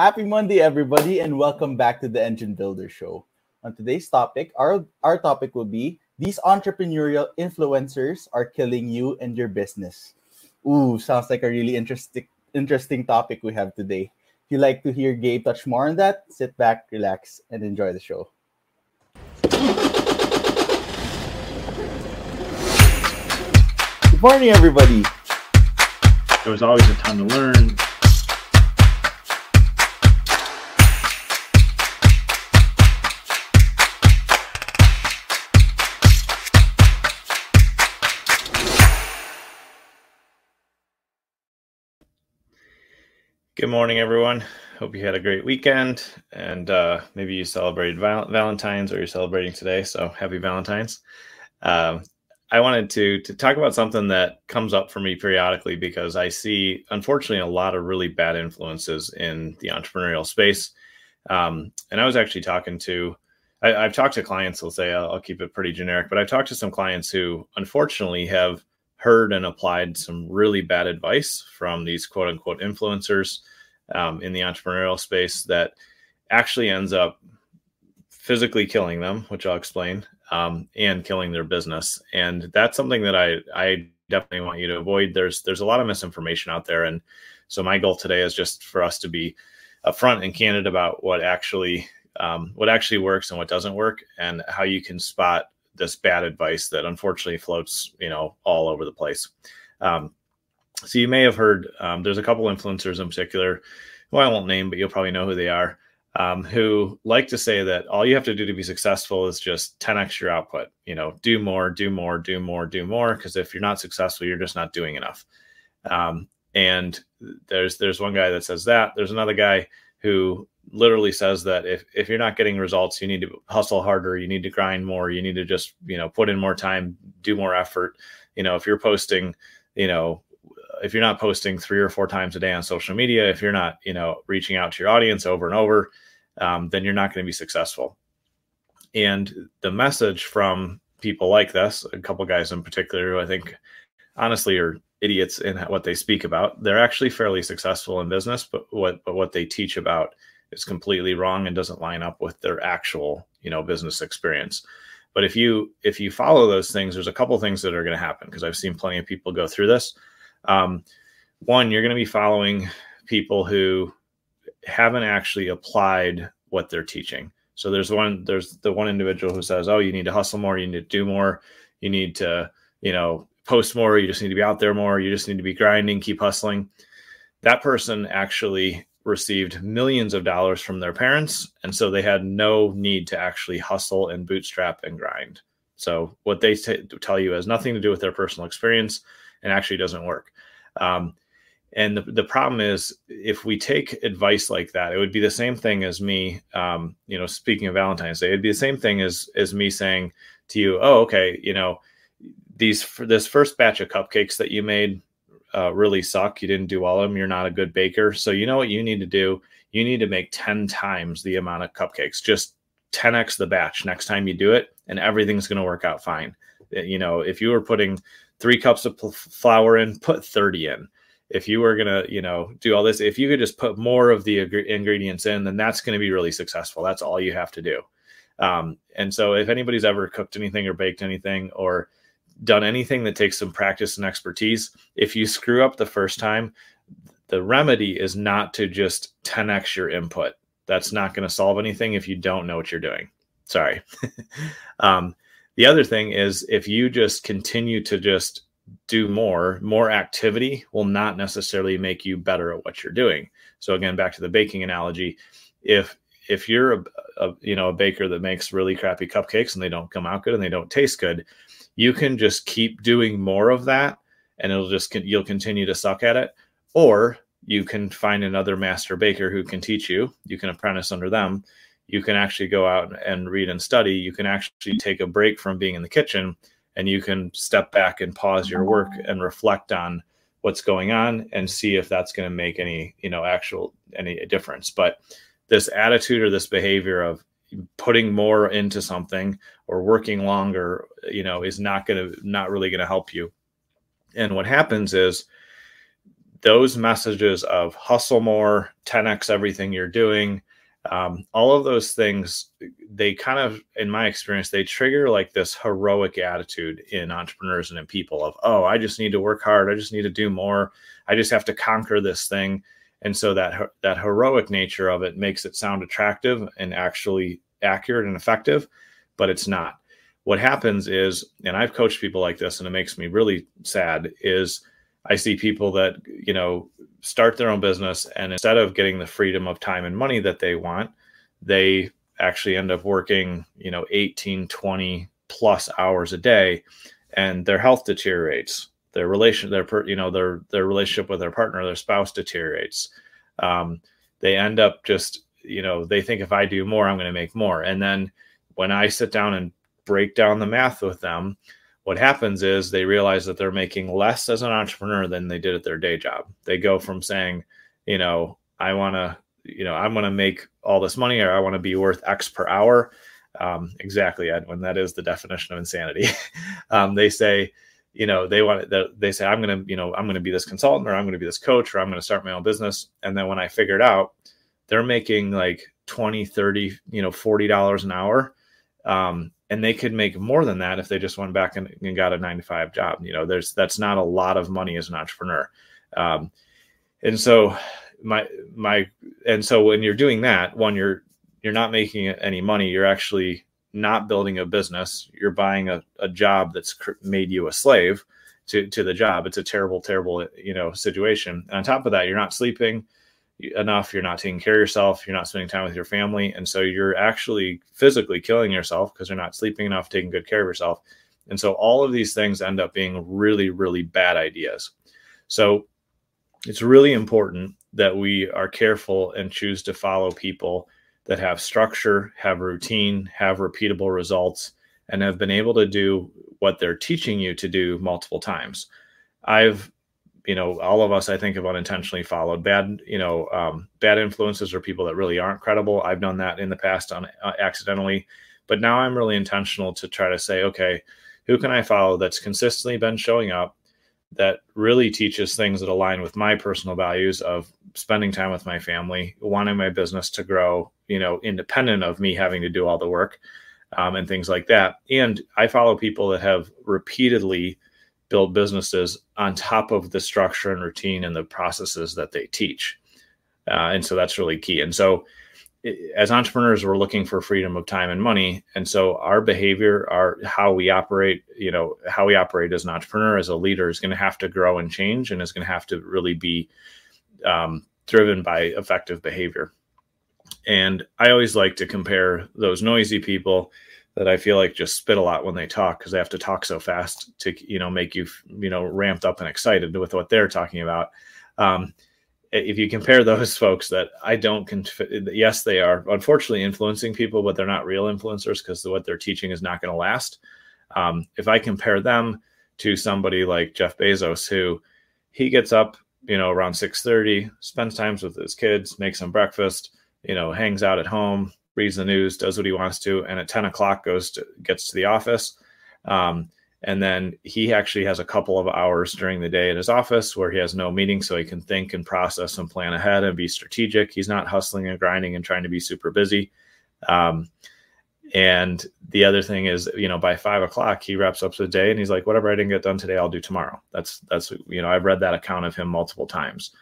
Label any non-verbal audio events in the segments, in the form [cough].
Happy Monday, everybody, and welcome back to the Engine Builder Show. On today's topic, our, our topic will be These entrepreneurial influencers are killing you and your business. Ooh, sounds like a really interesting interesting topic we have today. If you'd like to hear Gabe touch more on that, sit back, relax, and enjoy the show. Good morning, everybody. There was always a ton to learn. Good morning, everyone. Hope you had a great weekend and uh, maybe you celebrated val- Valentine's or you're celebrating today. So happy Valentine's. Um, I wanted to to talk about something that comes up for me periodically because I see, unfortunately, a lot of really bad influences in the entrepreneurial space. Um, and I was actually talking to, I, have talked to clients. I'll say I'll, I'll keep it pretty generic, but I've talked to some clients who, unfortunately, have heard and applied some really bad advice from these quote unquote influencers um, in the entrepreneurial space that actually ends up physically killing them, which I'll explain, um, and killing their business. And that's something that I I definitely want you to avoid. There's there's a lot of misinformation out there, and so my goal today is just for us to be upfront and candid about what actually um, what actually works and what doesn't work, and how you can spot this bad advice that unfortunately floats, you know, all over the place. Um, so you may have heard um, there's a couple influencers in particular, who I won't name, but you'll probably know who they are, um, who like to say that all you have to do to be successful is just 10x your output. You know, do more, do more, do more, do more. Because if you're not successful, you're just not doing enough. Um, and there's there's one guy that says that. There's another guy who literally says that if, if you're not getting results, you need to hustle harder, you need to grind more, you need to just, you know, put in more time, do more effort. You know, if you're posting, you know, if you're not posting three or four times a day on social media, if you're not, you know, reaching out to your audience over and over, um, then you're not going to be successful. And the message from people like this, a couple guys in particular, who I think honestly are idiots in what they speak about, they're actually fairly successful in business, but what but what they teach about is completely wrong and doesn't line up with their actual, you know, business experience. But if you if you follow those things, there's a couple things that are going to happen because I've seen plenty of people go through this. Um, one, you're going to be following people who haven't actually applied what they're teaching. So there's one, there's the one individual who says, "Oh, you need to hustle more, you need to do more, you need to, you know, post more, you just need to be out there more, you just need to be grinding, keep hustling." That person actually received millions of dollars from their parents, and so they had no need to actually hustle and bootstrap and grind. So what they t- tell you has nothing to do with their personal experience and actually doesn't work. Um, and the, the problem is if we take advice like that, it would be the same thing as me, um, you know, speaking of Valentine's Day, it'd be the same thing as, as me saying to you, oh, okay, you know, these, this first batch of cupcakes that you made uh, really suck. You didn't do all of them. You're not a good baker. So you know what you need to do? You need to make 10 times the amount of cupcakes, just 10x the batch next time you do it, and everything's going to work out fine. You know, if you were putting three cups of flour in, put 30 in. If you were going to, you know, do all this, if you could just put more of the ingredients in, then that's going to be really successful. That's all you have to do. Um, and so if anybody's ever cooked anything or baked anything or done anything that takes some practice and expertise, if you screw up the first time, the remedy is not to just 10x your input. That's not going to solve anything if you don't know what you're doing. Sorry. [laughs] um, the other thing is if you just continue to just do more, more activity will not necessarily make you better at what you're doing. So again, back to the baking analogy, if if you're a, a you know a baker that makes really crappy cupcakes and they don't come out good and they don't taste good, you can just keep doing more of that and it'll just you'll continue to suck at it or you can find another master baker who can teach you you can apprentice under them you can actually go out and read and study. You can actually take a break from being in the kitchen and you can step back and pause your work and reflect on what's going on and see if that's going to make any, you know, actual any difference. But this attitude or this behavior of putting more into something or working longer, you know, is not going to not really going to help you. And what happens is those messages of hustle more, 10x everything you're doing, um, all of those things, they kind of, in my experience, they trigger like this heroic attitude in entrepreneurs and in people of, oh, I just need to work hard. I just need to do more. I just have to conquer this thing. And so that that heroic nature of it makes it sound attractive and actually accurate and effective, but it's not. What happens is, and I've coached people like this, and it makes me really sad, is I see people that, you know, start their own business and instead of getting the freedom of time and money that they want, they actually end up working, you know, 18, 20 plus hours a day and their health deteriorates. Their relation, their, you know, their, their relationship with their partner, their spouse deteriorates. Um, they end up just, you know, they think if I do more, I'm going to make more. And then when I sit down and break down the math with them, what happens is they realize that they're making less as an entrepreneur than they did at their day job. They go from saying, you know, I want to, you know, I'm going to make all this money or I want to be worth X per hour. Um, exactly, Edwin. That is the definition of insanity. [laughs] um, they say, you know, they want to, they say, I'm going to, you know, I'm going to be this consultant or I'm going to be this coach or I'm going to start my own business. And then when I figured out they're making like 20, 30, you know, $40 an hour. Um, and they could make more than that if they just went back and, and got a nine to five job. You know, there's that's not a lot of money as an entrepreneur. Um, and so my my and so when you're doing that, one you're you're not making any money. You're actually not building a business. You're buying a, a job that's made you a slave to to the job. It's a terrible, terrible you know situation. And on top of that, you're not sleeping enough you're not taking care of yourself you're not spending time with your family and so you're actually physically killing yourself because you're not sleeping enough taking good care of yourself and so all of these things end up being really really bad ideas so it's really important that we are careful and choose to follow people that have structure have routine have repeatable results and have been able to do what they're teaching you to do multiple times i've you know, all of us, I think, have unintentionally followed bad, you know, um, bad influences or people that really aren't credible. I've done that in the past on uh, accidentally, but now I'm really intentional to try to say, okay, who can I follow that's consistently been showing up, that really teaches things that align with my personal values of spending time with my family, wanting my business to grow, you know, independent of me having to do all the work um, and things like that. And I follow people that have repeatedly built businesses on top of the structure and routine and the processes that they teach. Uh, and so that's really key. And so, as entrepreneurs, we're looking for freedom of time and money. And so, our behavior, our how we operate, you know, how we operate as an entrepreneur, as a leader, is going to have to grow and change, and is going to have to really be um, driven by effective behavior. And I always like to compare those noisy people that I feel like just spit a lot when they talk because they have to talk so fast to you know make you you know ramped up and excited with what they're talking about. Um, if you compare those [laughs] folks that I don't, conf- yes, they are unfortunately influencing people, but they're not real influencers because what they're teaching is not going to last. Um, if I compare them to somebody like Jeff Bezos, who he gets up, you know, around six thirty, spends times with his kids, makes them breakfast, you know, hangs out at home, reads the news, does what he wants to, and at 10 o'clock goes to gets to the office. Um, and then he actually has a couple of hours during the day at his office where he has no meeting, so he can think and process and plan ahead and be strategic. He's not hustling and grinding and trying to be super busy. Um, and the other thing is, you know, by five o'clock he wraps up the day and he's like, whatever I didn't get done today, I'll do tomorrow. That's that's you know, I've read that account of him multiple times.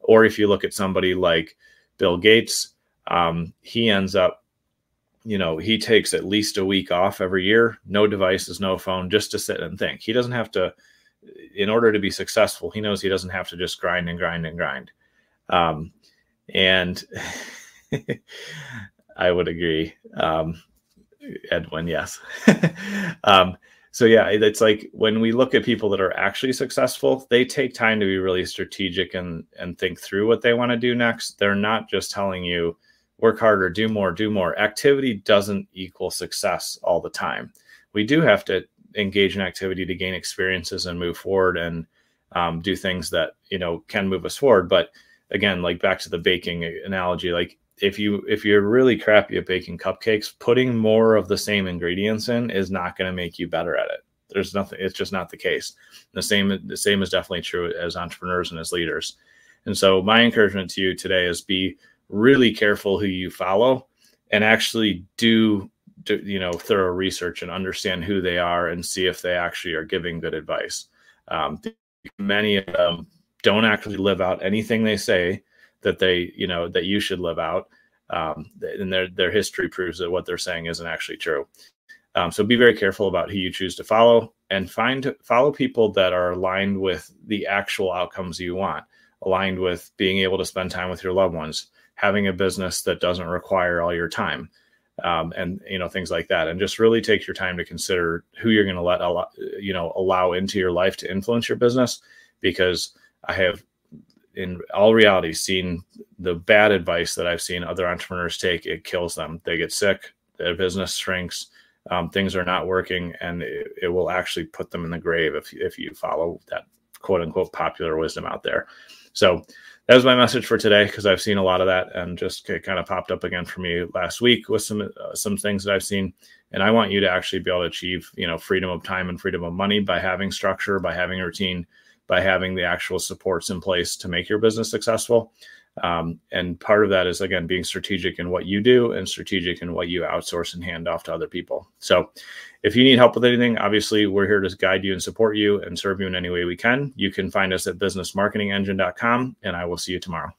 Or if you look at somebody like Bill Gates, um, he ends up you know, he takes at least a week off every year, no devices, no phone, just to sit and think. He doesn't have to, in order to be successful, he knows he doesn't have to just grind and grind and grind. Um, and [laughs] I would agree. Um, Edwin, yes. [laughs] um, so yeah, it's like when we look at people that are actually successful, they take time to be really strategic and and think through what they want to do next. They're not just telling you, work harder, do more, do more. Activity doesn't equal success all the time. We do have to engage in activity to gain experiences and move forward and um, do things that you know can move us forward. But again, like back to the baking analogy, like if you if you're really crappy at baking cupcakes, putting more of the same ingredients in is not going to make you better at it. There's nothing. It's just not the case. The same the same is definitely true as entrepreneurs and as leaders And so, my encouragement to you today is be really careful who you follow and actually do, do you know thorough research and understand who they are and see if they actually are giving good advice. Um, many of them don't actually live out anything they say that they you know that you should live out um, and their their history proves that what they're saying isn't actually true um, so be very careful about who you choose to follow and find follow people that are aligned with the actual outcomes you want aligned with being able to spend time with your loved ones having a business that doesn't require all your time um, and you know things like that and just really take your time to consider who you're going to let allow, you know allow into your life to influence your business because i have in all reality seen the bad advice that i've seen other entrepreneurs take it kills them. They get sick their business shrinks um, things are not working and it, it will actually put them in the grave if, if you follow that quote unquote popular wisdom out there. So that was my message for today because I've seen a lot of that and just it kind of popped up again for me last week with some uh, some things that I've seen. And I want you to actually be able to achieve, you know, freedom of time and freedom of money by having structure, by having a routine, by having the actual supports in place to make your business successful. Um, and part of that is again being strategic in what you do and strategic in what you outsource and hand off to other people. So, if you need help with anything, obviously we're here to guide you and support you and serve you in any way we can. You can find us at businessmarketingengine.com, and I will see you tomorrow.